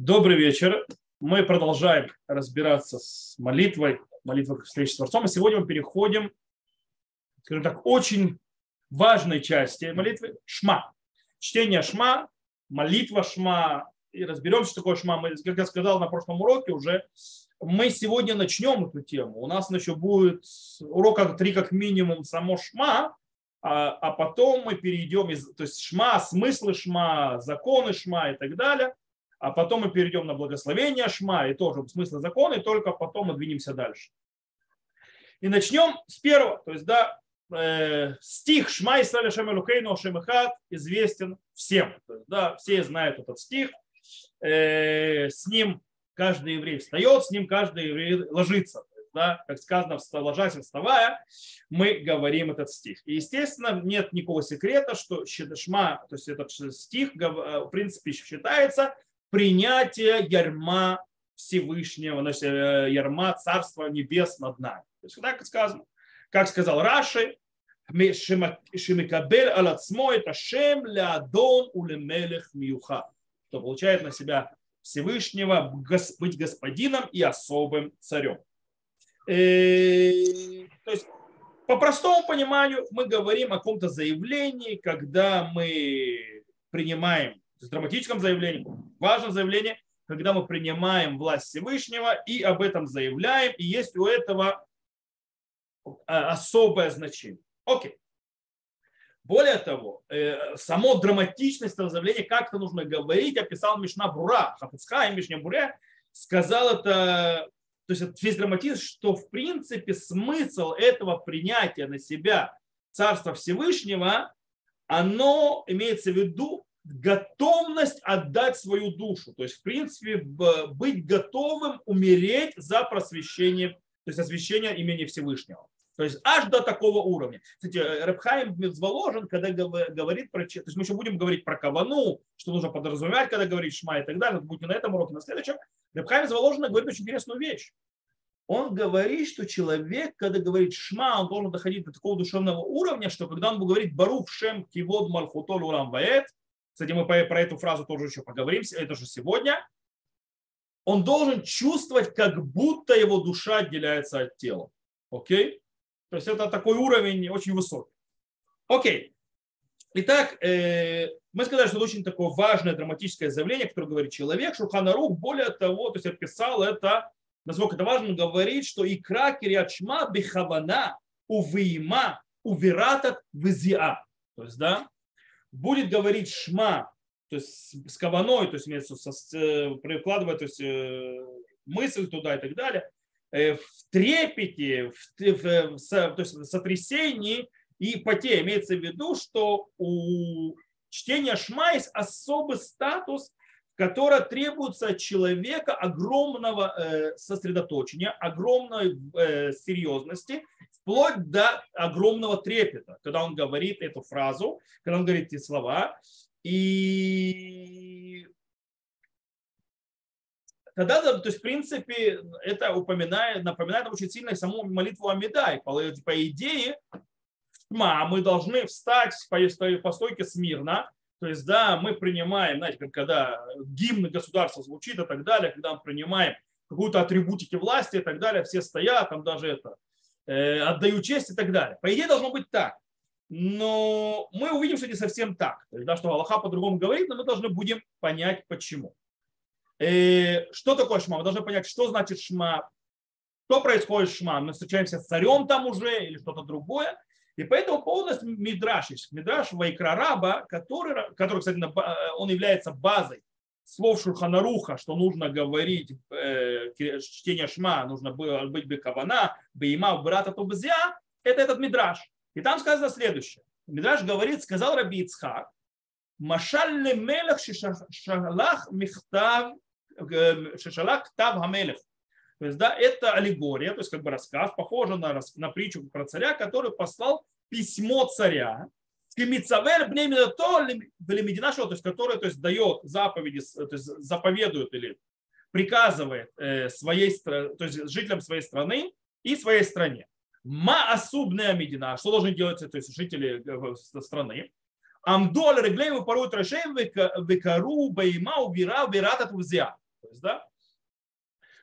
Добрый вечер. Мы продолжаем разбираться с молитвой, молитвой встречи с Творцом. И сегодня мы переходим, скажем так, очень важной части молитвы – шма. Чтение шма, молитва шма. И разберемся, что такое шма. Мы, как я сказал на прошлом уроке уже, мы сегодня начнем эту тему. У нас еще будет урока три как минимум само шма, а, а потом мы перейдем из, то есть шма, смыслы шма, законы шма и так далее – а потом мы перейдем на благословение Шма, и тоже смысл закона, и только потом мы двинемся дальше. И начнем с первого, то есть, да, э, стих Шма Исраиля Шем Элукейну Шемихат известен всем. То есть, да, все знают этот стих, э, с ним каждый еврей встает, с ним каждый еврей ложится. да, как сказано, ложась и вставая, мы говорим этот стих. И, естественно, нет никакого секрета, что Шма, то есть этот стих, э, в принципе, считается принятие ярма Всевышнего, значит, э, ярма Царства Небес над нами. То есть, так сказано, как сказал Раши, Шимикабель алацмо это шем леадон улемелех миюха, что получает на себя Всевышнего быть господином и особым царем. И, э, то есть, по простому пониманию, мы говорим о каком-то заявлении, когда мы принимаем то есть драматическом заявлении, важном заявлении, когда мы принимаем власть Всевышнего и об этом заявляем, и есть у этого а, особое значение. Окей. Более того, э, само драматичность этого заявления, как это нужно говорить, описал Мишна Бура, Хафицхайм Мишна Буре, сказал это, то есть весь драматизм, что в принципе смысл этого принятия на себя Царства Всевышнего, оно имеется в виду готовность отдать свою душу. То есть, в принципе, быть готовым умереть за просвещение, то есть освящение имени Всевышнего. То есть аж до такого уровня. Кстати, Рабхайм взволожен, когда говорит про... То есть мы еще будем говорить про кавану, что нужно подразумевать, когда говорит шма и так далее. Это будет не на этом уроке, на следующем. Рабхайм взволожен говорит очень интересную вещь. Он говорит, что человек, когда говорит шма, он должен доходить до такого душевного уровня, что когда он будет говорить барух шем кивод малхутол урам ваэт, кстати, мы про эту фразу тоже еще поговорим, это же сегодня. Он должен чувствовать, как будто его душа отделяется от тела. Окей? То есть это такой уровень очень высокий. Окей. Итак, э, мы сказали, что это очень такое важное драматическое заявление, которое говорит человек. Шуханарух, более того, то есть описал это, насколько это важно, говорит, что икра кириачма бихавана увиима увератат визиа. То есть, да, будет говорить шма, то есть с каваной, то есть э, прикладывая то есть, э, мысль туда и так далее, э, в трепете, в, в, в, то есть в сотрясении и поте. Имеется в виду, что у чтения шма есть особый статус, который требуется от человека огромного сосредоточения, огромной серьезности – вплоть до огромного трепета, когда он говорит эту фразу, когда он говорит эти слова. И тогда, то есть, в принципе, это упоминает, напоминает очень сильно саму молитву Амидай. По, по идее, мы должны встать по стойке смирно, то есть, да, мы принимаем, знаете, как когда гимн государства звучит и так далее, когда мы принимаем какую-то атрибутики власти и так далее, все стоят, там даже это, отдаю честь и так далее. По идее должно быть так. Но мы увидим, что не совсем так. То есть, да, что Аллаха по-другому говорит, но мы должны будем понять, почему. И э, что такое шма? Мы должны понять, что значит шма, что происходит шма. Мы встречаемся с царем там уже или что-то другое. И поэтому полностью Мидраш, Мидраш Вайкрараба, который, который, кстати, он является базой слов Шурханаруха, что нужно говорить э, чтение Шма, нужно быть бекавана, бейма, брата тубзя, это этот мидраж. И там сказано следующее. Мидраж говорит, сказал Раби Ицхак, Машаль мелех шишалах михтав, э, шишалах тав хамелех. То есть, да, это аллегория, то есть как бы рассказ, похоже на, на притчу про царя, который послал письмо царя, Кемицавер бнемина то велимединашего, то есть который то есть, дает заповеди, то есть заповедует или приказывает э, своей, то есть жителям своей страны и своей стране. Ма асубная медина, что должны делать то есть, жители э, страны? Амдоль реглеем воруют решеем векару бейма увира вирата тузя. То есть, да,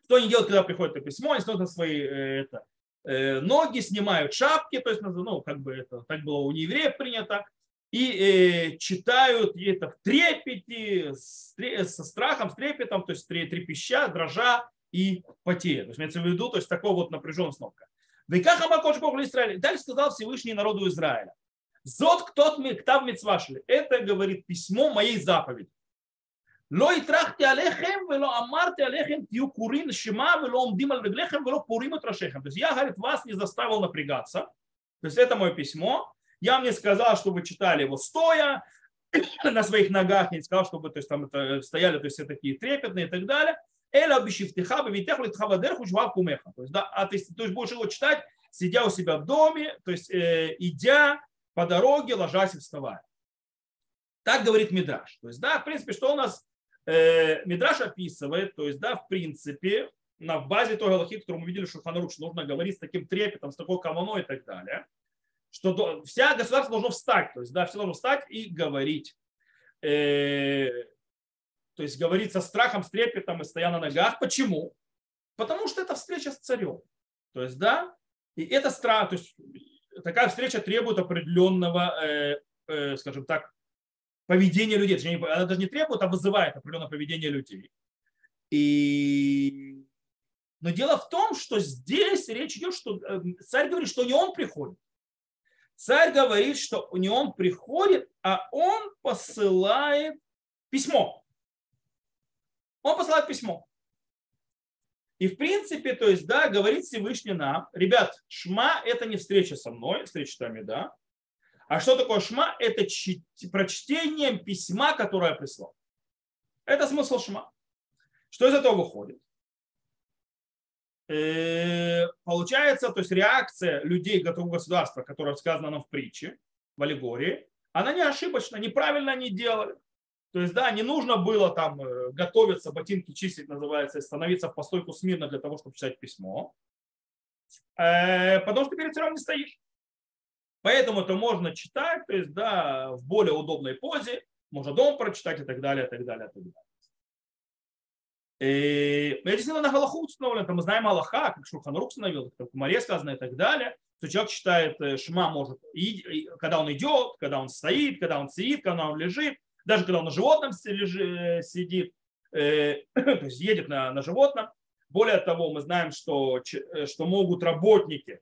что они делают, когда приходит это письмо, они смотрят свои э, это, ноги, снимают шапки, то есть, ну, как бы это так было у евреев принято, и э, читают это в трепете, с, со страхом, с трепетом, то есть трепеща, дрожа и потея. То есть имеется в виду, то есть такой вот напряженный снопка. Веках Амакош Бог Израиля. Дальше сказал Всевышний народу Израиля. Зот кто ктав мецвашли. Это говорит письмо моей заповеди. לא הטרחתי עליכם ולא אמרתי עליכם תהיו קוראים לשמה ולא עומדים על רגליכם ולא פורים את ראשיכם. То есть я, говорит, вас не заставил напрягаться. То есть это мое письмо. Я мне сказал, чтобы вы читали его стоя, на своих ногах, я не сказал, чтобы то есть, там это, стояли, то есть все такие трепетные и так далее. Эля бишифтиха, бивитех литхава дерху жвав кумеха. То есть, да, а ты, то есть будешь его читать, сидя у себя в доме, то есть э, идя по дороге, ложась и вставая. Так говорит Мидраш. То есть, да, в принципе, что у нас э, Мидраш описывает, то есть, да, в принципе, на базе той галахи, которую мы видели, что Ханаруч нужно говорить с таким трепетом, с такой каваной и так далее, что вся государство должно встать, то есть, да, все должно встать и говорить. Э, то есть говорить со страхом, с трепетом и стоя на ногах. Почему? Потому что это встреча с царем. То есть, да, и это страх, то есть такая встреча требует определенного, э, э, скажем так, поведения людей. Точнее, она даже не требует, а вызывает определенное поведение людей. И... Но дело в том, что здесь речь идет, что э, царь говорит, что не он приходит. Царь говорит, что не он приходит, а он посылает письмо. Он посылает письмо. И в принципе, то есть, да, говорит Всевышний нам, ребят, шма – это не встреча со мной, встреча вами, да, а что такое шма? Это прочтение письма, которое я прислал. Это смысл шма. Что из этого выходит? Э, получается, то есть реакция людей готового государства, которая сказана нам в притче, в аллегории, она не ошибочна, неправильно они делали. То есть, да, не нужно было там э, готовиться, ботинки чистить, называется, становиться в постойку смирно для того, чтобы писать письмо. Э, потому что перед царем не стоишь. Поэтому это можно читать, то есть, да, в более удобной позе, можно дома прочитать и так далее, и так далее, и так далее. И это действительно на Галаху установлено, мы знаем Аллаха, как Шурханрук установил, как в Маре сказано и так далее, что человек читает э, Шма может, когда он идет, когда он стоит, когда он сидит, когда он лежит, даже когда он на животном сидит, э, то есть едет на, на животном. Более того, мы знаем, что, э, что могут работники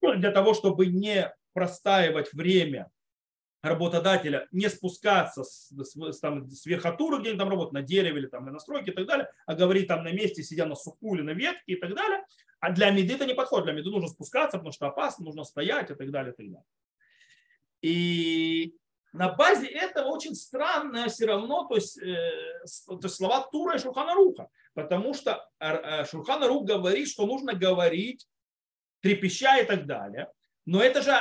для того, чтобы не простаивать время работодателя, не спускаться с, с, там, с верхотуры, где там работают, на дереве или там, на настройке и так далее, а говорить там на месте, сидя на суку или на ветке и так далее. А для меды это не подходит. Для меды нужно спускаться, потому что опасно, нужно стоять и так далее. И, так далее. и на базе этого очень странно все равно, то есть, э, то есть слова Тура и Шурхана Руха, потому что э, Шурхана Рух говорит, что нужно говорить трепеща и так далее. Но это же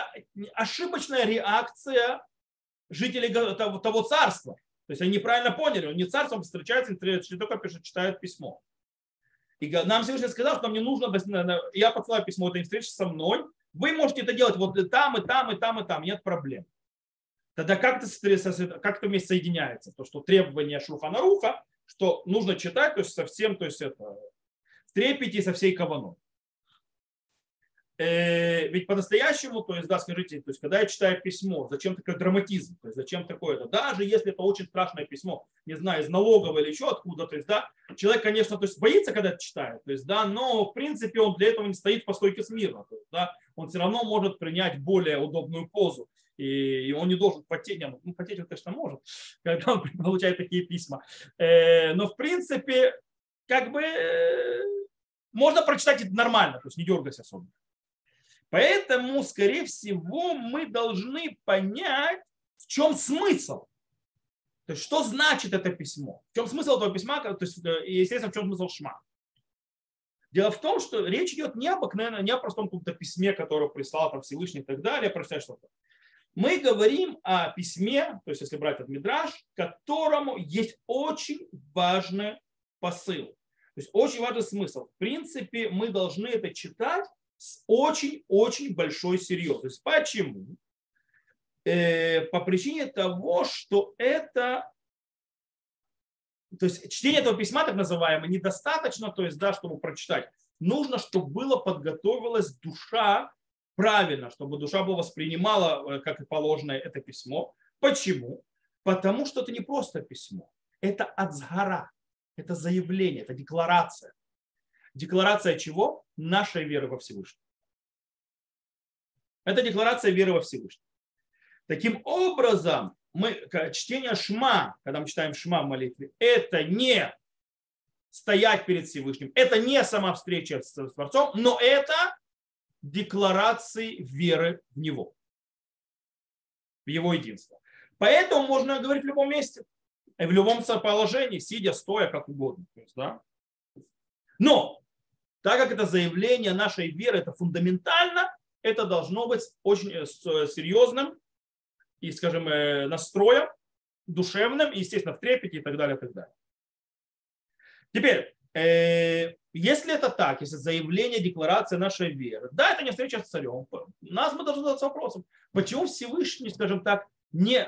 ошибочная реакция жителей того, царства. То есть они неправильно поняли, он не царством встречается, только пишет, читает письмо. И нам Всевышний сказал, что нам не нужно, я посылаю письмо, это не встреча со мной, вы можете это делать вот там, и там, и там, и там, нет проблем. Тогда как это, как вместе соединяется? То, что требование Шурханаруха, что нужно читать, то есть совсем, то есть это в трепете со всей каваной. Э, ведь по-настоящему, то есть, да, скажите, то есть, когда я читаю письмо, зачем такой драматизм, то есть, зачем такое-то, даже если это очень страшное письмо, не знаю, из налогового или еще откуда, то есть, да, человек, конечно, то есть, боится, когда это читает, то есть, да, но, в принципе, он для этого не стоит по стойке смирно, то есть, да, он все равно может принять более удобную позу, и он не должен потеть, ну, потеть он, конечно, может, когда он получает такие письма, э, но, в принципе, как бы, э, можно прочитать это нормально, то есть, не дергайся особо. Поэтому, скорее всего, мы должны понять, в чем смысл. То есть, что значит это письмо? В чем смысл этого письма? То есть, э, естественно, в чем смысл шма? Дело в том, что речь идет не об, не о простом каком-то письме, которое прислал там Всевышний и так далее, прочитать что-то. Мы говорим о письме, то есть если брать этот мидраж, которому есть очень важный посыл. То есть очень важный смысл. В принципе, мы должны это читать с очень-очень большой серьезностью. Почему? Э, по причине того, что это то есть чтение этого письма, так называемое, недостаточно, то есть, да, чтобы прочитать. Нужно, чтобы было подготовилась душа правильно, чтобы душа была воспринимала, э, как и положено, это письмо. Почему? Потому что это не просто письмо. Это отзгара, это заявление, это декларация. Декларация чего? Нашей веры во Всевышнего. Это декларация веры во Всевышнего. Таким образом, мы, чтение шма, когда мы читаем шма в молитве, это не стоять перед Всевышним, это не сама встреча с Творцом, но это декларации веры в Него, в Его единство. Поэтому можно говорить в любом месте, в любом положении, сидя, стоя, как угодно. Да? Но, так как это заявление нашей веры, это фундаментально, это должно быть очень э, э, серьезным и, скажем, э, настроем, душевным, естественно, в трепете и так далее, и так далее. Теперь, если это так, если заявление, декларация нашей веры, да, это не встреча с царем, нас мы должны задаться вопросом, почему Всевышний, скажем так, не,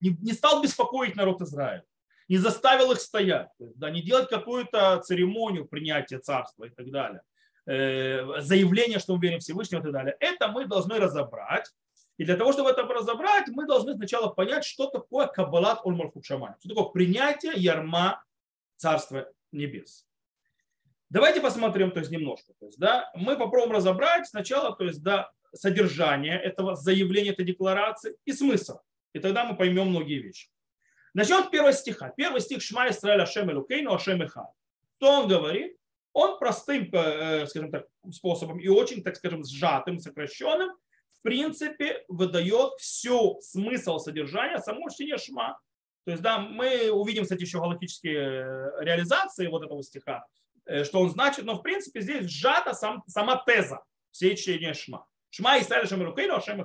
не, не стал беспокоить народ Израиля, не заставил их стоять, да, не делать какую-то церемонию принятия царства и так далее, заявление, что мы верим Всевышнего и так далее. Это мы должны разобрать и для того, чтобы это разобрать, мы должны сначала понять, что такое Каббалат Ольмархут Шамай. Что такое принятие ярма Царства Небес. Давайте посмотрим, то есть немножко. То есть, да, мы попробуем разобрать сначала, то есть, да, содержание этого заявления, этой декларации и смысл. И тогда мы поймем многие вещи. Начнем с первого стиха. Первый стих Шма Исраэль Ашем Элукейну Ашем Эхад. Что он говорит? Он простым, э, скажем так, способом и очень, так скажем, сжатым, сокращенным принципе выдает всю смысл содержания самого чтения Шма. То есть, да, мы увидим, кстати, еще галактические э, реализации вот этого стиха, э, что он значит, но в принципе здесь сжата сам, сама теза всей чтения Шма. Шма и Исраиль Шамирукейну Ашем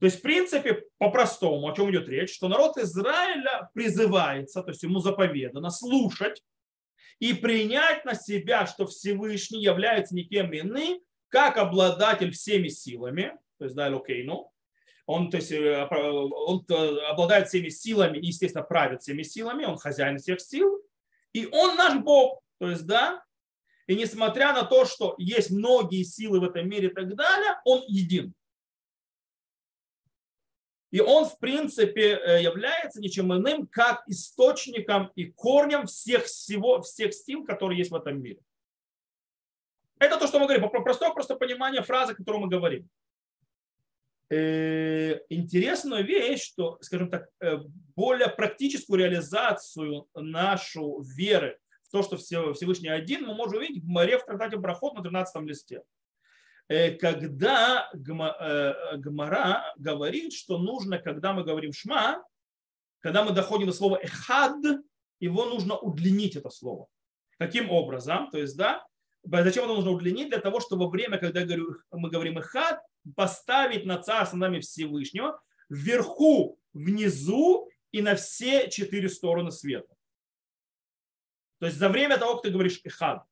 То есть, в принципе, по-простому, о чем идет речь, что народ Израиля призывается, то есть ему заповедано слушать и принять на себя, что Всевышний является никем иным, как обладатель всеми силами, то есть да, Элокейну, он, то есть, э, он э, обладает всеми силами и, естественно, правит всеми силами, он хозяин всех сил, и он наш Бог, то есть, да, и несмотря на то, что есть многие силы в этом мире и так далее, он един. И он, в принципе, э, является ничем иным, как источником и корнем всех, всего, всех сил, которые есть в этом мире. Это то, что мы говорим, простое просто понимание фразы, которую мы говорим. Э, интересная вещь, что, скажем так, э, более практическую реализацию нашу веры в то, что Всевышний один, мы можем увидеть в море в трактате Брахот на 13 листе. Э, когда Гмара говорит, что нужно, когда мы говорим шма, когда мы доходим до слова эхад, его нужно удлинить это слово. Каким образом? То есть, да, Зачем это нужно удлинить? Для того, чтобы во время, когда мы говорим «ихад», поставить на царство нами Всевышнего вверху, внизу и на все четыре стороны света. То есть за время того, как ты говоришь «ихад».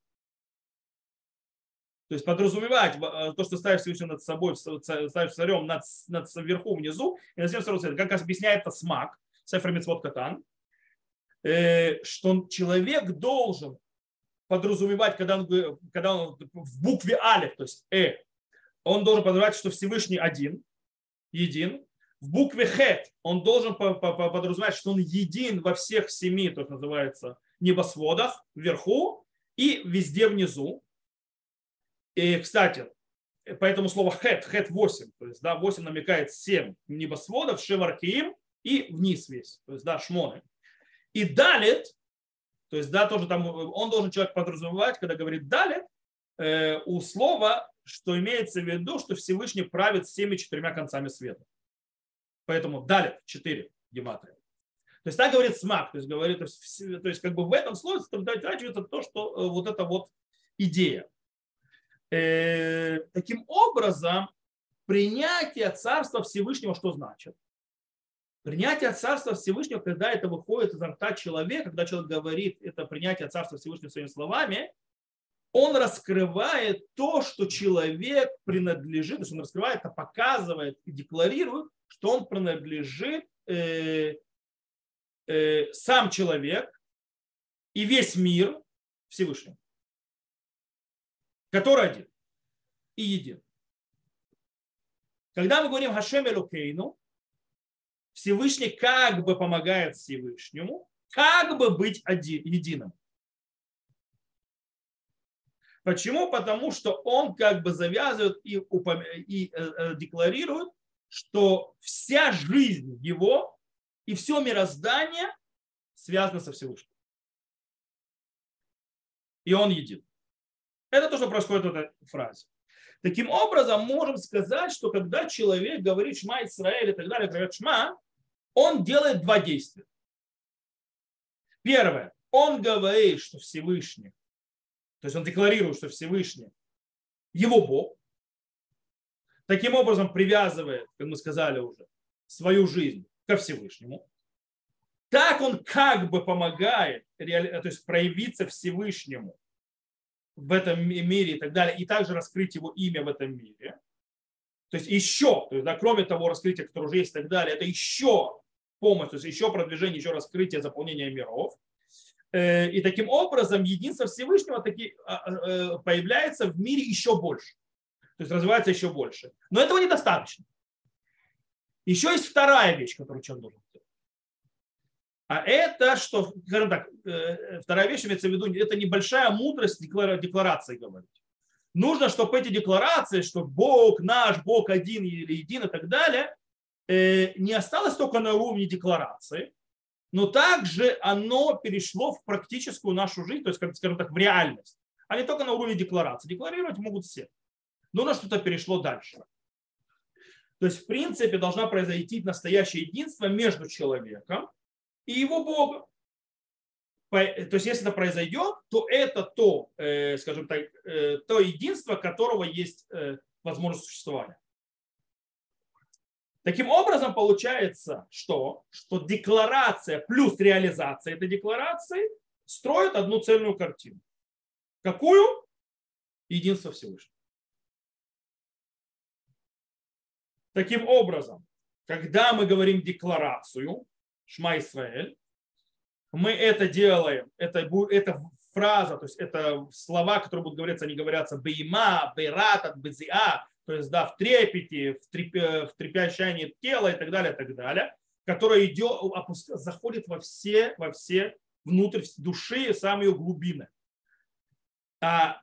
То есть подразумевать э, то, что ставишь Всевышнего над собой, ставишь царем над, над вверху, внизу и на всем света. Как объясняет это Смак, Сефер Митцвот Катан, э, что человек должен подразумевать, когда он, когда он в букве Алиф, то есть Э, он должен подразумевать, что Всевышний один, един. В букве Хет он должен подразумевать, что он един во всех семи, то называется, небосводах, вверху и везде внизу. И, кстати, поэтому слово хет, хет 8, то есть, да, 8 намекает 7 небосводов, шеваркиим и вниз весь, то есть, да, шмоны. И далит, то есть, да, тоже там он должен человек подразумевать, когда говорит далее, э, у слова, что имеется в виду, что Всевышний правит всеми четырьмя концами света. Поэтому далее, четыре гематрия. То есть так говорит смак, то есть говорит, то есть, то есть как бы в этом слове трачивается то, что э, вот эта вот идея. Э, таким образом, принятие Царства Всевышнего что значит? Принятие Царства Всевышнего, когда это выходит изо рта человека, когда человек говорит это принятие Царства Всевышнего своими словами, он раскрывает то, что человек принадлежит, то есть он раскрывает, это показывает и декларирует, что он принадлежит э, э, сам человек и весь мир Всевышний, который один и един. Когда мы говорим Хашем Элукейну, Всевышний как бы помогает Всевышнему, как бы быть один, единым. Почему? Потому что он как бы завязывает и, упом... и э, э, декларирует, что вся жизнь его и все мироздание связано со Всевышним. И он един. Это то, что происходит в этой фразе. Таким образом, можем сказать, что когда человек говорит Шма Исраэль и так далее, говорит Шма, он делает два действия. Первое. Он говорит, что Всевышний то есть он декларирует, что Всевышний его Бог. Таким образом привязывает, как мы сказали уже, свою жизнь ко Всевышнему. Так он как бы помогает то есть проявиться Всевышнему в этом мире и так далее, и также раскрыть его имя в этом мире. То есть еще, то есть, да, кроме того раскрытия, которое уже есть и так далее, это еще помощь, то есть еще продвижение, еще раскрытие, заполнение миров. Э, и таким образом единство Всевышнего таки а, а, э, появляется в мире еще больше. То есть развивается еще больше. Но этого недостаточно. Еще есть вторая вещь, которую человек должен делать. А это, что, скажем так, э, вторая вещь имеется в виду, это небольшая мудрость декларации говорить. Нужно, чтобы эти декларации, что Бог наш, Бог один или един и так далее, не осталось только на уровне декларации, но также оно перешло в практическую нашу жизнь, то есть, скажем так, в реальность, а не только на уровне декларации. Декларировать могут все, но на что-то перешло дальше. То есть, в принципе, должна произойти настоящее единство между человеком и его Богом. То есть, если это произойдет, то это то, э, скажем так, э, то единство, которого есть э, возможность существования. Таким образом, получается, что, что декларация плюс реализация этой декларации строят одну цельную картину. Какую? Единство Всевышнего. Таким образом, когда мы говорим декларацию Шма Исраэль, мы это делаем, это, это фраза, то есть это слова, которые будут говориться, они говорятся бейма, бейрат, безиа, то есть да, в трепете, в, треп, в трепещании тела и так далее, и так далее, которая идет, опуск, заходит во все, во все внутрь души, самые глубины. А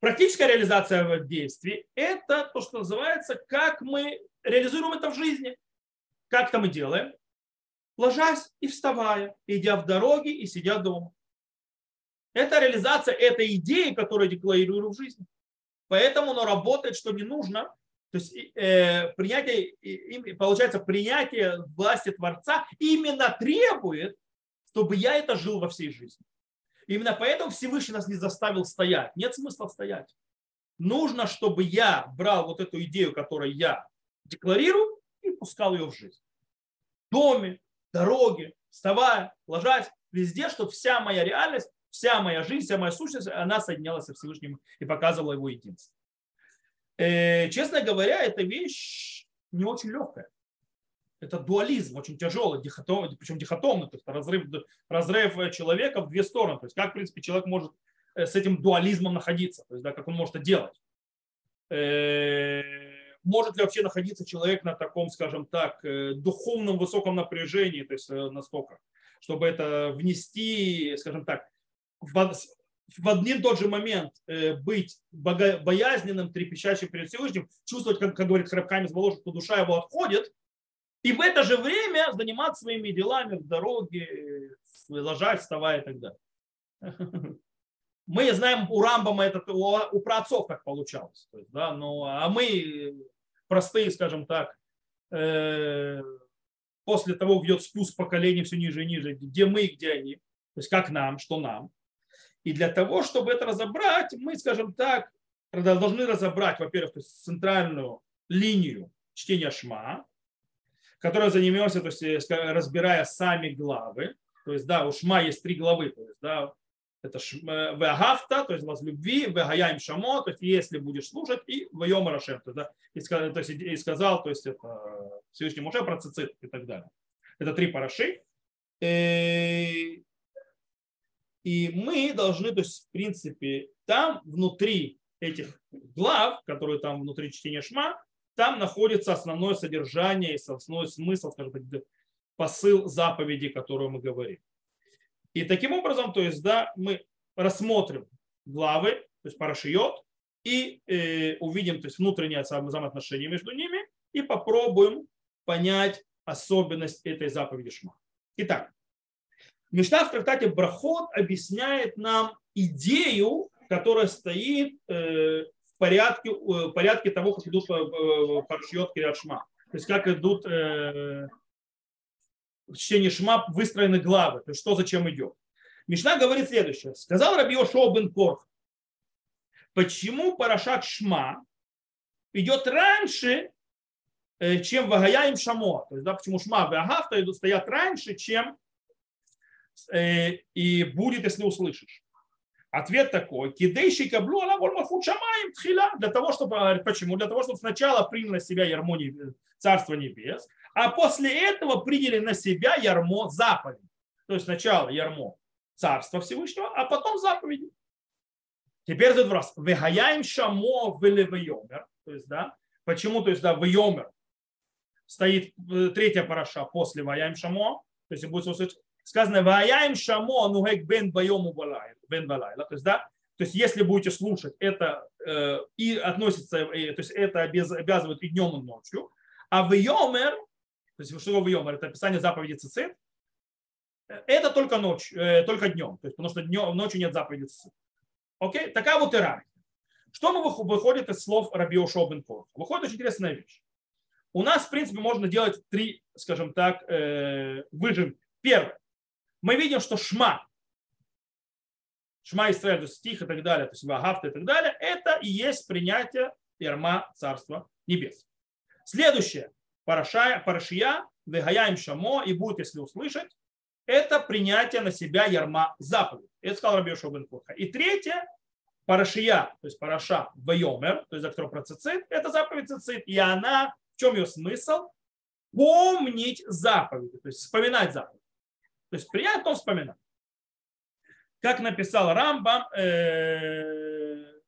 практическая реализация в действии – это то, что называется, как мы реализуем это в жизни. Как это мы делаем? Ложась и вставая, идя в дороге и сидя дома. Это реализация этой идеи, которую декларирую в жизни. Поэтому оно работает, что не нужно. То есть э, принятие, получается, принятие власти Творца именно требует, чтобы я это жил во всей жизни. Именно поэтому Всевышний нас не заставил стоять. Нет смысла стоять. Нужно, чтобы я брал вот эту идею, которую я декларирую, и пускал ее в жизнь. В доме, дороге, вставая, ложась, везде, чтобы вся моя реальность вся моя жизнь, вся моя сущность, она соединялась со Всевышним и показывала его единство. Э, честно говоря, эта вещь не очень легкая. Это дуализм, очень тяжелый, дихотом, причем дихотомный, то есть разрыв, разрыв человека в две стороны. То есть как, в принципе, человек может э, с этим дуализмом находиться, то есть да, как он может это делать. Э, может ли вообще находиться человек на таком, скажем так, духовном высоком напряжении, то есть настолько, чтобы это внести, скажем так, в, в один тот же момент э, быть боязненным, трепещащим перед Всевышним, чувствовать, как, как говорит Храбхайм из Воложек, что душа его отходит, и в это же время заниматься своими делами в дороге, ложать, вставая и так далее. Мы знаем у Рамбама это у, у праотцов как получалось. То есть, да, но, а мы простые, скажем так, э, после того идет спуск поколений все ниже и ниже, где мы и где они. То есть как нам, что нам. И для того, чтобы это разобрать, мы, скажем так, должны разобрать, во-первых, центральную линию чтения Шма, которая занимается, то есть, э, разбирая сами главы. То есть, да, у Шма есть три главы. То есть, да, это э, Вегафта, то есть возлюби, Вегаяем Шамо, то есть если будешь слушать, и Вайом Рашем, то, да, и, то есть, и сказал, то есть это Всевышний Моше про цицит и так далее. Это три параши. И мы должны, то есть, в принципе, там внутри этих глав, которые там внутри чтения Шма, там находится основное содержание и основной смысл, скажем так, посыл заповеди, которую мы говорим. И таким образом, то есть, да, мы рассмотрим главы, то есть парашиот, и э, увидим то есть, внутреннее взаимоотношение между ними и попробуем понять особенность этой заповеди Шма. Итак, Мишна в трактате Брахот объясняет нам идею, которая стоит э, в порядке, в порядке того, как идут э, парашиот Кириат Шма. То есть как идут э, в чтении Шма выстроены главы, то есть что зачем идет. Мишна говорит следующее. Сказал Раби Йошуа бен Корх, почему Парашат Шма идет раньше, э, чем Вагая им Шамо. То есть, да, почему Шма и идут, стоят раньше, чем э, и будет, если услышишь. Ответ такой. Кидейший каблу шамаем тхила. Для того, чтобы, почему? Для того, чтобы сначала принял на себя ярмо Царство Небес, а после этого приняли на себя ярмо заповедь. То есть сначала ярмо Царства Всевышнего, а потом заповеди. Теперь этот раз. Вегаяем шамо велевайомер. То есть, да, почему, то есть, да, вайомер стоит э, третья параша после ваяем шамо. То есть, будет сказано ваяем шамо нугек бен байому бен балайла. То есть, да, то есть, если будете слушать, это э, и относится, э, то есть, это обязывает и днем, и ночью. А вайомер, то есть, что такое вайомер? Это описание заповеди цицит это только ночь, э, только днем, то есть, потому что днем, ночью нет заповеди Окей? Такая вот иерархия. Что мы выходит из слов Раби Бен Кор? Выходит очень интересная вещь. У нас, в принципе, можно делать три, скажем так, э, выжимки. Первое. Мы видим, что шма, шма Исраиль, то есть стих и так далее, то есть вагафта и так далее, это и есть принятие Ирма Царства Небес. Следующее. Парашая, парашия, вегаяем шамо, и будет, если услышать, это принятие на себя ярма заповедь. Это сказал Раби Йошуа бен Курха. И третье, парашия, то есть параша вайомер, то есть за которую про цицит, это заповедь цицит. И она, в чем ее смысл? Помнить заповеди, то есть вспоминать заповедь. То есть принять, то вспоминать. Как написал Рамбам, э,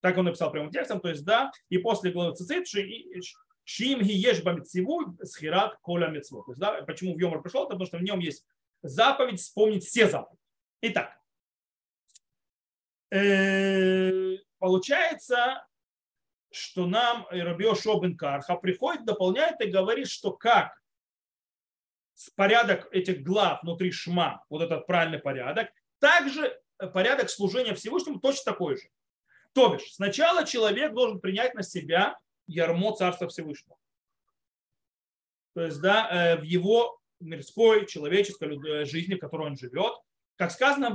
так он написал прямым текстом, то есть да, и после главы цицит, Шим гиеш бамитсиву схират коля мецво. То есть, да, почему в Йомар пришел, потому что в нем есть заповедь вспомнить все заповеди. Итак, э, получается, что нам Рабио Шобен Карха приходит, дополняет и говорит, что как порядок этих глав внутри Шма, вот этот правильный порядок, также порядок служения Всевышнему точно такой же. То бишь, сначала человек должен принять на себя ярмо Царства Всевышнего. То есть, да, э, в его мирской, человеческой э, жизни, в которой он живет. Как сказано,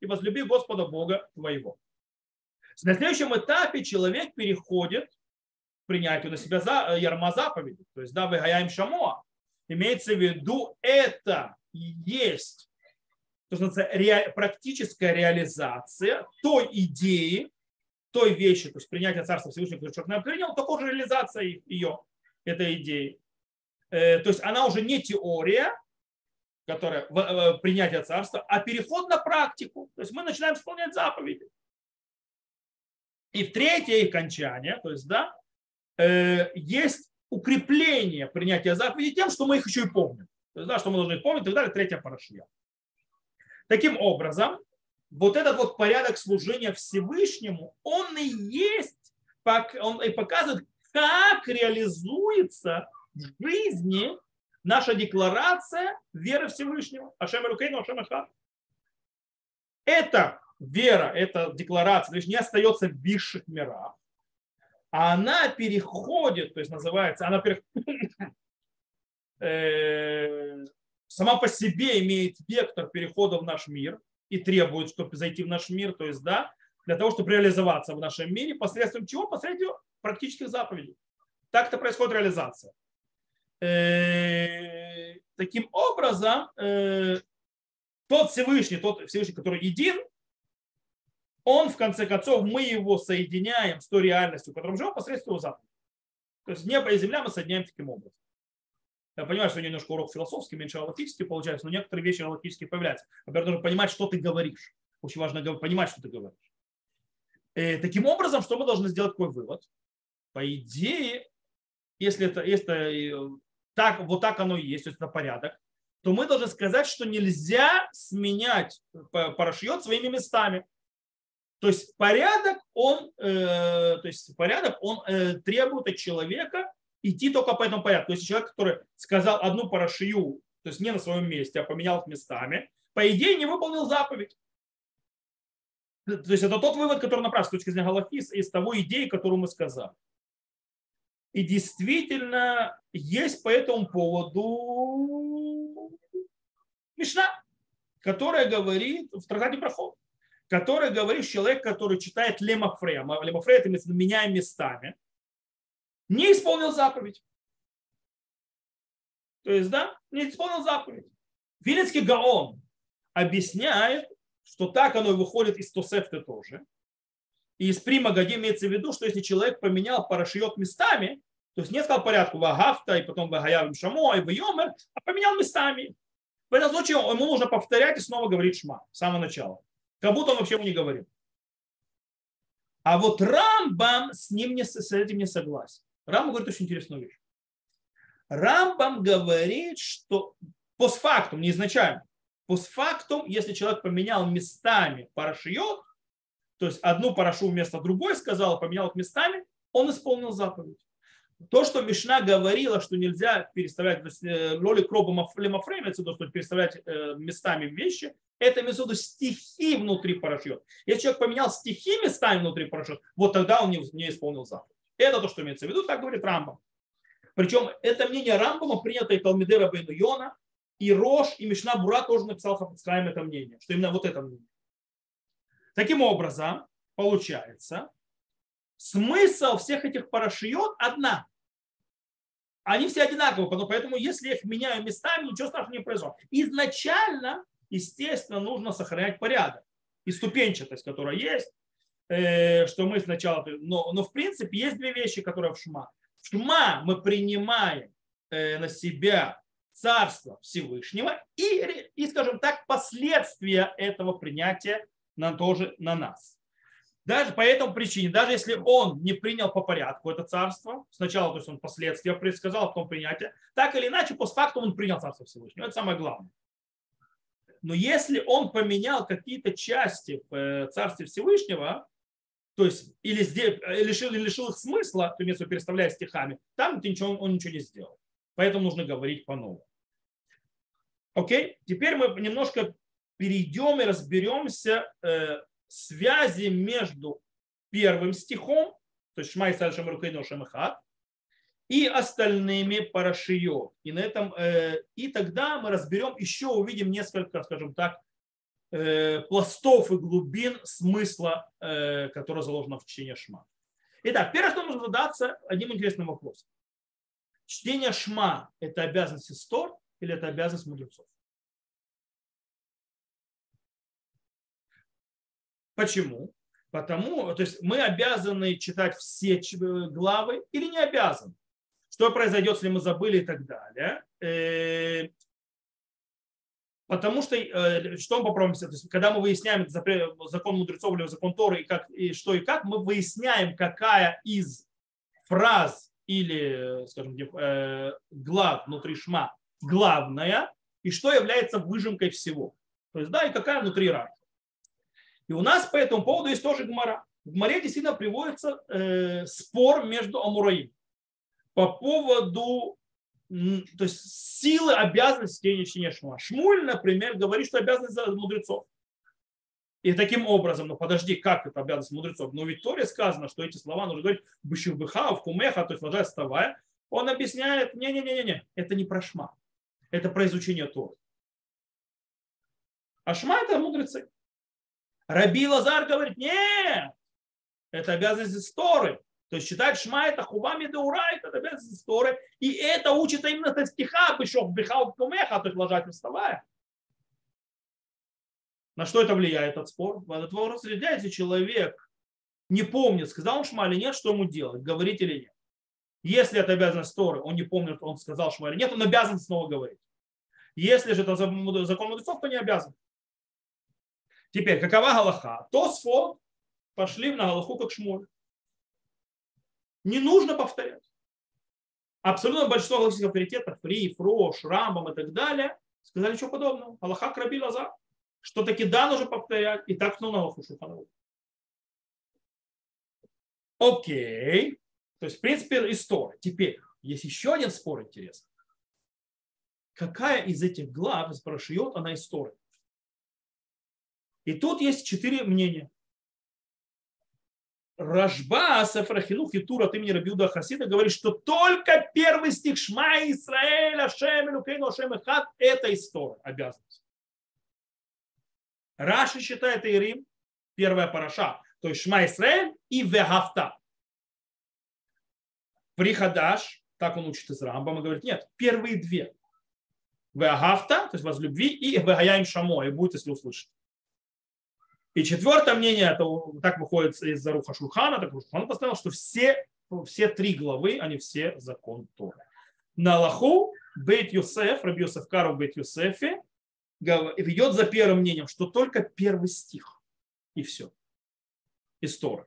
и возлюби Господа Бога твоего. На следующем этапе человек переходит к принятию на себя за, э, ярма заповеди. То есть, да, выгаяем шамоа. Имеется в виду, это есть то, что ре, практическая реализация той идеи, той вещи, то есть принятие Царства Всевышнего, который человек принял, только уже реализация ее, этой идеи. Э, то есть она уже не теория, которая э, принятие царства, а переход на практику. То есть мы начинаем исполнять заповеди. И в третье их кончание, то есть, да, э, есть укрепление принятия заповедей тем, что мы их еще и помним. То есть, да, что мы должны помнить и так далее, третья парашия. Таким образом, вот этот вот порядок служения Всевышнему, он и есть, он и показывает, как реализуется в жизни наша декларация веры Всевышнего. Ашем Элукейну, Ашем Эхад. Эта вера, эта декларация, то есть не остается в высших мирах, а она переходит, то есть называется, она переходит, э, сама по себе имеет вектор перехода в наш мир и требует, чтобы зайти в наш мир, то есть, да, для того, чтобы реализоваться в нашем мире, посредством чего? Посредством практических заповедей. Так это происходит реализация. Э, таким образом, э, тот Всевышний, тот Всевышний, который един, он, в конце концов, мы его соединяем с той реальностью, в которой мы живем, посредством его заповеди. То есть небо и земля мы соединяем таким образом. Я понимаю, что немножко урок философский, меньше галактический получается, но некоторые вещи галактические появляются. Во-первых, нужно понимать, что ты говоришь. Очень важно понимать, что ты говоришь. И э, таким образом, что мы должны сделать какой вывод? По идее, если это, если это так, вот так оно и есть, то есть это порядок, то мы должны сказать, что нельзя сменять парашют своими местами. То есть порядок, он, э, то есть порядок, он э, требует от человека идти только по этому порядку. То есть человек, который сказал одну парашию, то есть не на своем месте, а поменял их местами, по идее не выполнил заповедь. То есть это тот вывод, который направлен с точки зрения Галахис из того идеи, которую мы сказали. И действительно есть по этому поводу Мишна, которая говорит в Трактате Проход, которая говорит, человек, который читает Лемафрея, Лемафрея это меняя местами, не исполнил заповедь. То есть, да, не исполнил заповедь. Вилецкий Гаон объясняет, что так оно и выходит из Тосефты тоже. И из Прима Гади имеется в виду, что если человек поменял парашиот местами, то есть не сказал порядку Вагафта, и потом Вагаявим Шамо, и Вайомер, а поменял местами. В этом случае ему нужно повторять и снова говорить Шма с самого начала. Как будто он вообще ему не говорил. А вот Рамбам с ним не, с этим не согласен. Рамбам говорит очень интересную вещь. Рамбам говорит, что постфактум, не изначально, постфактум, если человек поменял местами парашиот, то есть одну парашу вместо другой сказал, поменял их местами, он исполнил заповедь. То, что Мишна говорила, что нельзя переставлять, то есть э, роли кроба лемафрейм, это то, что переставлять э, местами вещи, это виду стихи внутри парашют. Если человек поменял стихи местами внутри парашют, вот тогда он не исполнил заповедь. Это то, что имеется в виду, так говорит Рамбам. Причем это мнение Рамбама принято и Талмидера Бейну и Рош, и Мишна Бура тоже написал Хафацхайм это мнение, что именно вот это мнение. Таким образом, получается, смысл всех этих парашиот одна. Они все одинаковые, поэтому если я их меняю местами, ничего страшного не произойдет. Изначально, естественно, нужно сохранять порядок и ступенчатость, которая есть, что мы сначала... Но, но в принципе есть две вещи, которые в Шма. В Шма мы принимаем э, на себя Царство Всевышнего и, и, скажем так, последствия этого принятия на, тоже на нас. Даже по этому причине, даже если он не принял по порядку это царство, сначала то есть он последствия предсказал, потом принятие, так или иначе, по факту он принял царство Всевышнего. Это самое главное. Но если он поменял какие-то части э, царстве Всевышнего, то есть или лишил, лишил их смысла, то если переставляя стихами, там ничего, он ничего не сделал. Поэтому нужно говорить по-новому. Окей, теперь мы немножко перейдем и разберемся э, связи между первым стихом, то есть Шмай Сальшем Рукайно Шамахат, и остальными парашиот. И, на этом, э, и тогда мы разберем, еще увидим несколько, скажем так, э, пластов и глубин смысла, э, которое заложено в чтении Шма. Итак, первое, что нужно задаться, одним интересным вопросом. Чтение Шма – это обязанность сестор или это обязанность мудрецов? Почему? Потому, то есть мы обязаны читать все главы или не обязаны? Что произойдет, если мы забыли и так далее? Потому что, э, что мы попробуем, то есть, когда мы выясняем закон мудрецов или закон Торы, и, как, и что и как, мы выясняем, какая из фраз или, скажем, э, глав внутри шма главная, и что является выжимкой всего. То есть, да, и какая внутри иерархия. И у нас по этому поводу есть тоже гмара. В гмаре действительно приводится э, спор между Амураим по поводу то есть силы обязанности чтения Шма. Шмуль, например, говорит, что обязанность за мудрецов. И таким образом, ну подожди, как это обязанность мудрецов? Но в Виктории сказано, что эти слова нужно говорить бышевбыха, в кумеха, то есть ложась вставая. Он объясняет, не-не-не-не, это не про шма, это про изучение Торы. А шма это мудрецы. Раби Лазар говорит, нет, это обязанность Торы. То есть читать Шма это хубами деура, это обязанность Торы. И это учится именно со стиха, бешок, бихал кумеха, то есть ложать вставая. На что это влияет этот спор? Этот вопрос если человек не помнит, сказал он Шма или нет, что ему делать, говорить или нет. Если это обязанность Торы, он не помнит, он сказал Шма или нет, он обязан снова говорить. Если же это закон мудрецов, то не обязан. Теперь, какова Галаха? Тосфот пошли на Галаху как Шмуль. Не нужно повторять. Абсолютно большинство галактических авторитетов, Фри, Фрош, Рамбам и так далее, сказали ничего подобного. Аллаха краби лаза. Что таки да, нужно повторять. И так ну на. Окей. То есть, в принципе, история. Теперь, есть еще один спор интересный. Какая из этих глав, из она история? И тут есть четыре мнения. Рожба Сефрахилух и Тура от имени Рабиуда Хасида говорит, что только первый стих Шма Исраэль, Ашем, Илюкейну, Ашем, Эхад – это история, обязанность. Раши считает Ирим, первая параша, то есть Шма Исраэль и Вегафта. Прихадаш, так он учит из Рамбама, говорит, нет, первые две. Вегафта, то есть возлюби, и Вегаяем Шамо, и будет, если услышать. И четвертое мнение, это так выходит из Заруха Шурхана, так Шурхан поставил, что все, все три главы, они все закон Торы. На Аллаху Бейт Юсеф, Раби Юсеф Каров Бейт Юсефе, ведет за первым мнением, что только первый стих. И все. Из Торы.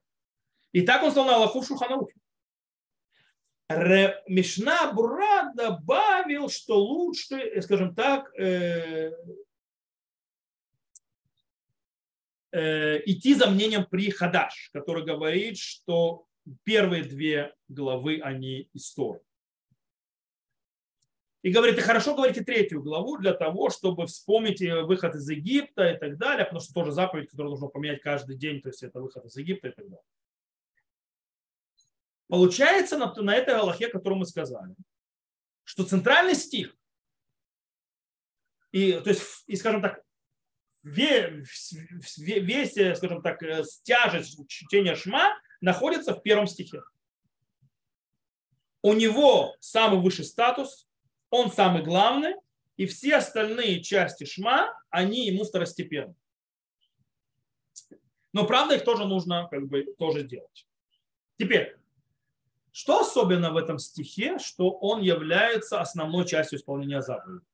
И так он стал на Аллаху Шуханарухе. Мишна Бура добавил, что лучше, скажем так, э, Э, идти за мнением при Хадаш, который говорит, что первые две главы, они истории. И говорит, и хорошо говорите третью главу для того, чтобы вспомнить э, выход из Египта и так далее, потому что тоже заповедь, которую нужно поменять каждый день, то есть это выход из Египта и так далее. Получается на, на этой Аллахе, которую мы сказали, что центральный стих, и, то есть, и, скажем так, весь, скажем так, э, тяжесть чтения Шма находится в первом стихе. У него самый высший статус, он самый главный, и все остальные части Шма, они ему второстепенны. Но правда их тоже нужно как бы тоже делать. Теперь, что особенно в этом стихе, что он является основной частью исполнения заповедей?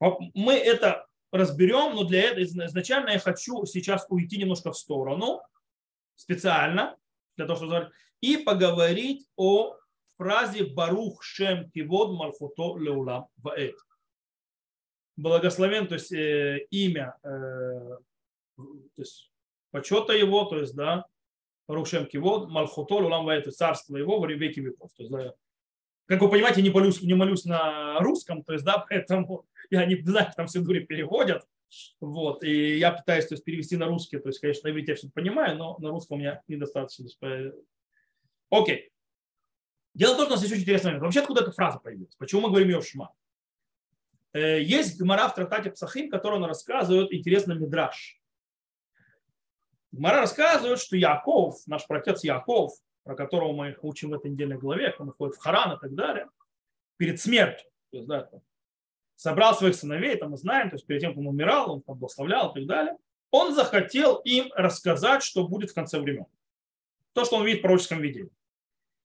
Мы это разберем, но для этого изначально я хочу сейчас уйти немножко в сторону, специально, для того, чтобы и поговорить о фразе Барух Шем Кивод Малхуто Леулам Ваэт. Благословен, то есть э, имя, э, то есть почета его, то есть, да, Барух Шем Кивод Малхуто Леулам Ваэт, царство его во веки веков. То есть, да, как вы понимаете, не молюсь, не молюсь на русском, то есть, да, поэтому я не знаю, там все дури переводят. Вот, и я пытаюсь то есть, перевести на русский, то есть, конечно, на иврите я все понимаю, но на русском у меня недостаточно. Окей. Дело в том, что у нас очень интересный момент. Вообще, откуда эта фраза появилась? Почему мы говорим ее в Шма? Э, есть Гмара в трактате Псахим, который он рассказывает интересно Мидраш. Гмара рассказывает, что Яков, наш протец Яков, про которого мы учим в этой недельной главе, он уходит в Харан и так далее, перед смертью, то есть, да, собрал своих сыновей, там мы знаем, то есть перед тем, как он умирал, он там благословлял и так далее, он захотел им рассказать, что будет в конце времен. То, что он видит в пророческом видении.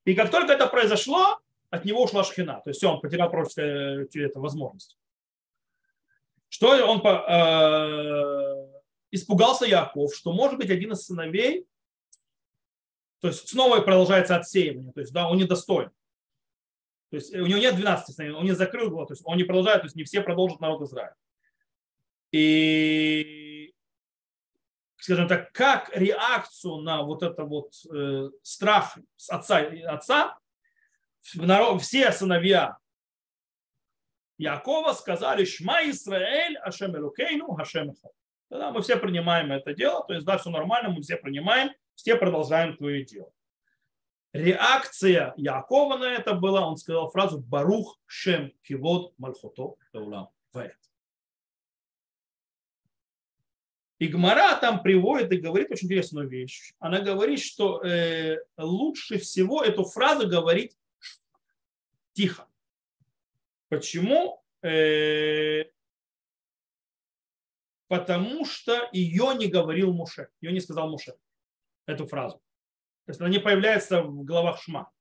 И как только это произошло, от него ушла шхина. То есть все, он потерял пророческую э, эту возможность. Что он э, испугался Яков, что может быть один из сыновей, то есть снова продолжается отсеивание, то есть да, он недостоин. То есть у него нет 12 сыновей, он не закрыл его, то есть он не продолжает, то есть не все продолжат народ Израиля. И, скажем так, как реакцию на вот это вот э, страх отца, отца народ, все сыновья Якова сказали Шма Исраэль, Ашем Элукейну, Ашем Тогда мы все принимаем это дело, то есть да, все нормально, мы все принимаем, все продолжаем твое дело. Реакция Якова на это была, он сказал фразу «Барух шем кивод мальхото лаулам ваэт». И Гмара там приводит и говорит очень интересную вещь. Она говорит, что э, лучше всего эту фразу говорить тихо. Почему? Э, потому что ее не говорил Муше, ее не сказал Муше, эту фразу. То есть она не появляется в главах Шма.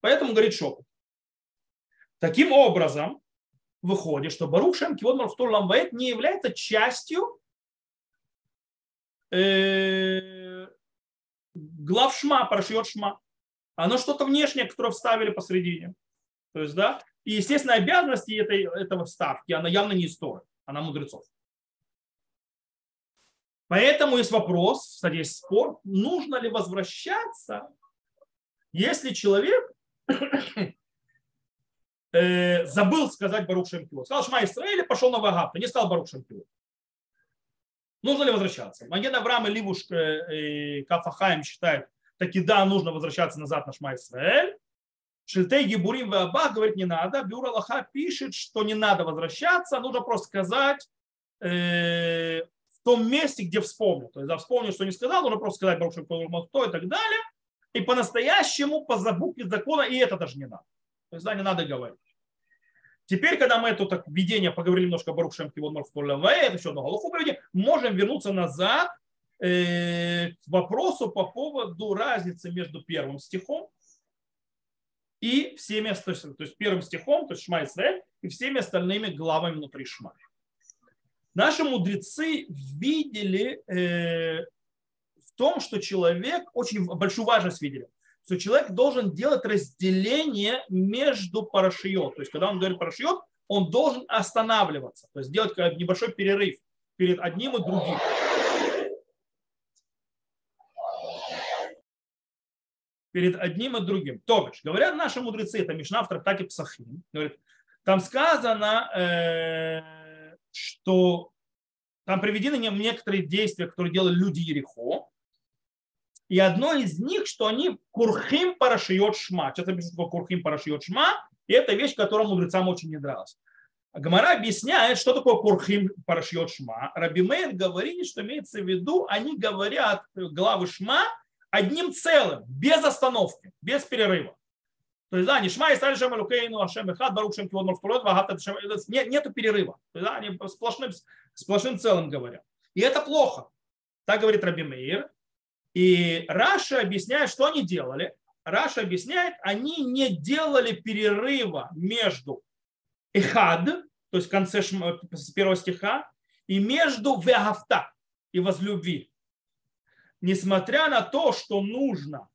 Поэтому говорит шепот. Таким образом, выходит, что Барух Шем Кивод Марфтур Ламбаэт не является частью э, глав Шма, парашиот Шма. Оно что-то внешнее, которое вставили посредине. То есть, да, и, естественно, обязанности этой, этого вставки, она явно не история, она мудрецов. Поэтому есть вопрос, кстати, есть спор, нужно ли возвращаться, если человек э, забыл сказать Барух Шемкиот. Сказал Шма Исраиль и пошел на Вагапта, не сказал Барух Шемкиот. Нужно ли возвращаться? Маген Авраам и Ливуш э, Кафахаем считают, таки да, нужно возвращаться назад на Шма Исраэль. Шильтей Гибурим Ваба говорит, не надо. Бюр Аллаха пишет, что не надо возвращаться, нужно просто сказать э, том месте, где вспомнил. То есть, да, вспомнил, что не сказал, нужно просто сказать Барух кто и так далее. И по-настоящему, по букве закона, и это даже не надо. То есть, да, не надо говорить. Теперь, когда мы это так введение поговорили немножко о Барух Шем Кивон это еще одно голову можем вернуться назад э, к вопросу по поводу разницы между первым стихом и всеми, то есть, то есть первым стихом, то есть Шма и всеми остальными главами внутри Шма. Наши мудрецы видели э, в том, что человек, очень большую важность видели, что человек должен делать разделение между парашиот. То есть, когда он говорит парашиот, он должен останавливаться, то есть делать небольшой перерыв перед одним и другим. перед одним и другим. То бишь, говорят наши мудрецы, это Мишна в трактате Псахим, говорит, там сказано, э, что там приведены некоторые действия, которые делали люди Ерехо, и одно из них, что они курхим парашиот шма. Сейчас я пишу, что курхим парашиот шма, и это вещь, которая мудрецам очень не нравилась. Гамара объясняет, что такое курхим парашиот шма. Раби Мейр говорит, что имеется в виду, они говорят главы шма одним целым, без остановки, без перерыва. То есть, да, не и стали шем алукейну, ашем эхад, барук шем кивод морфурот, вагата нету перерыва. То есть, да, они сплошным, сплошным целым говорят. И это плохо. Так говорит Раби Меир. И Раши объясняет, что они делали. Раши объясняет, они не делали перерыва между אחד, то есть в конце первого стиха, и между ואהבת и возлюби несмотря на то, что нужно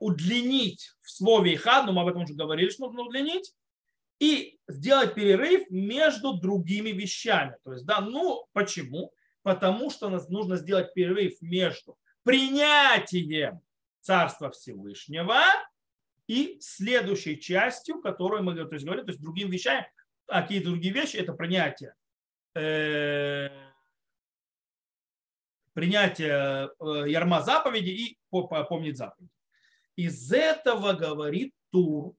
удлинить в слове «אחד», но мы об этом уже говорили, что нужно удлинить, и сделать перерыв между другими вещами. То есть, да, ну почему? Потому что нужно сделать перерыв между принятием Царства Всевышнего и следующей частью, которую мы то есть, говорим, то есть другим вещами, а какие другие вещи, это принятие э, принятие э, ярма заповеди и помнить заповеди. Из этого говорит Тур,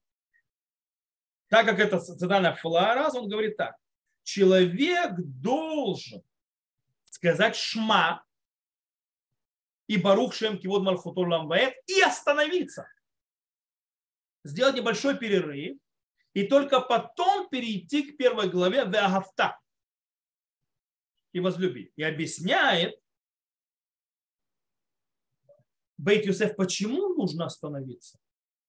так как это цитальная флараз, он говорит так. Человек должен сказать шма и барух шем кивод малхутур ламбаэт и остановиться. Сделать небольшой перерыв и только потом перейти к первой главе Веагафта и возлюби. И объясняет, Бейт Юсеф, почему нужно остановиться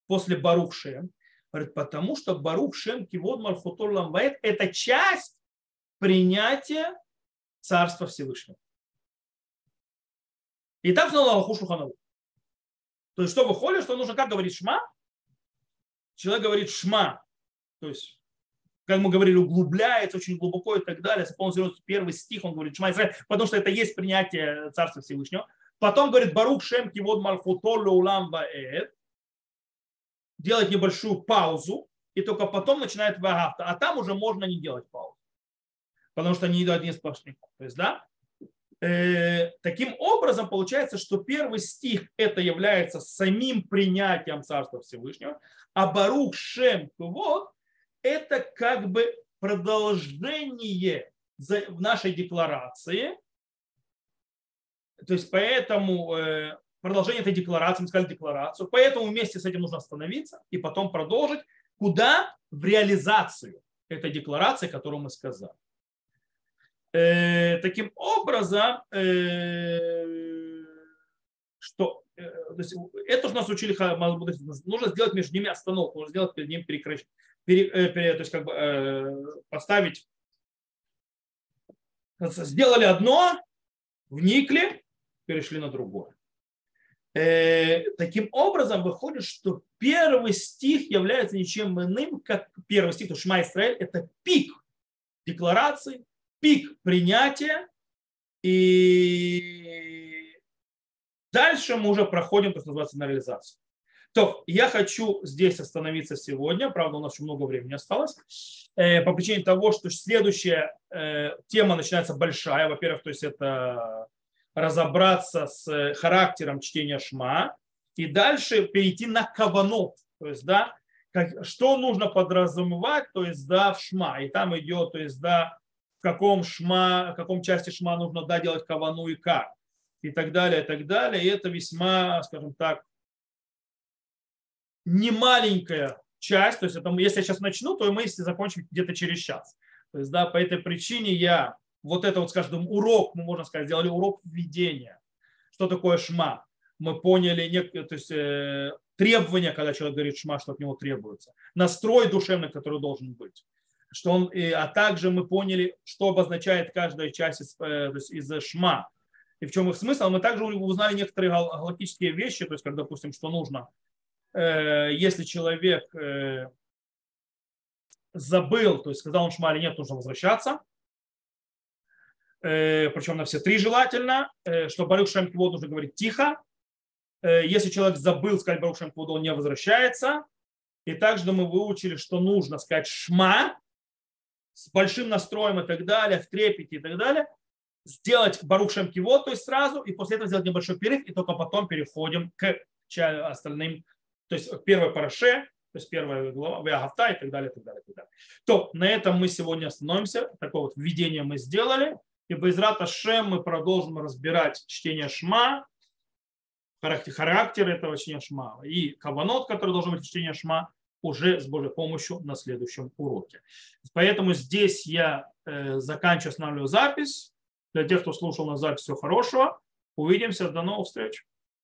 после Барух Шем? Говорит, потому что Барух Шем Кивод Марфутур Ламбаэт – это часть принятия Царства Всевышнего. И так сказал Аллаху Шуханову. То есть, что выходит, что нужно как говорить шма? Человек говорит шма, то есть, как мы говорили, углубляется очень глубоко и так далее. Если полностью первый стих, он говорит шма потому что это есть принятие Царства Всевышнего. Потом говорит Барух Шем Кивод Малхутолу Улам Баэд. Делает небольшую паузу. И только потом начинает Вагафта. А там уже можно не делать паузу. Потому что они идут не сплошных. То есть, да, э, таким образом получается, что первый стих это является самим принятием Царства Всевышнего, а Барух Шем Кивод это как бы продолжение в нашей декларации, то есть поэтому э, продолжение этой декларации, мы сказали декларацию, поэтому вместе с этим нужно остановиться и потом продолжить. Куда? В реализацию этой декларации, которую мы сказали. Э, таким образом, э, что э, то есть, это же нас учили, нужно сделать между ними остановку, нужно сделать перед ним перекращение, пере, э, то есть как бы э, поставить, сделали одно, вникли, перешли на другое. Э, таким образом выходит, что первый стих является ничем иным, как первый стих, то Шма Исраэль, это пик декларации, пик принятия, и дальше мы уже проходим, то, что называется, на реализацию. То, я хочу здесь остановиться сегодня, правда, у нас еще много времени осталось, э, по причине того, что следующая э, тема начинается большая. Во-первых, то есть это разобраться с характером чтения шма и дальше перейти на каванот, то есть, да, как, что нужно подразумевать, то есть, да, в шма. И там идет, то есть, да, в каком шма, в каком части шма нужно, да, делать кавану и как. И так далее, и так далее. И это весьма, скажем так, немаленькая часть. То есть, это, если я сейчас начну, то мы если закончим где-то через час. То есть, да, по этой причине я вот это вот, скажем, урок, мы можно сказать, сделали урок введения. Что такое шма? Мы поняли некие, то есть, э, требования, когда человек говорит шма, что от него требуется. Настрой душевный, который должен быть. Что он, и, а также мы поняли, что обозначает каждая часть из, э, то есть, из шма. И в чем их смысл. Мы также узнали некоторые галактические вещи, то есть, как, допустим, что нужно, э, если человек э, забыл, то есть сказал он шма или нет, нужно возвращаться причем на все три желательно, э, что Барух Шем Кивод нужно говорить тихо. Э, если человек забыл сказать Барух Шем Кивод, он не возвращается. И также мы выучили, что нужно сказать шма с большим настроем и так далее, в трепете и так далее. Сделать Барух Шем Кивод, то есть сразу, и после этого сделать небольшой перерыв, и только потом переходим к остальным, то есть к первой параше, то есть первая глава, Вяхавта и так далее, и так далее, и так далее. То на этом мы сегодня остановимся. Такое вот введение мы сделали. И Байзрат Ашем мы продолжим разбирать чтение Шма, характер, характер этого чтения Шма и каванот, который должен быть чтение Шма, уже с Божьей помощью на следующем уроке. Поэтому здесь я э, заканчиваю, останавливаю запись. Для тех, кто слушал на запись, всего хорошего. Увидимся. До новых встреч.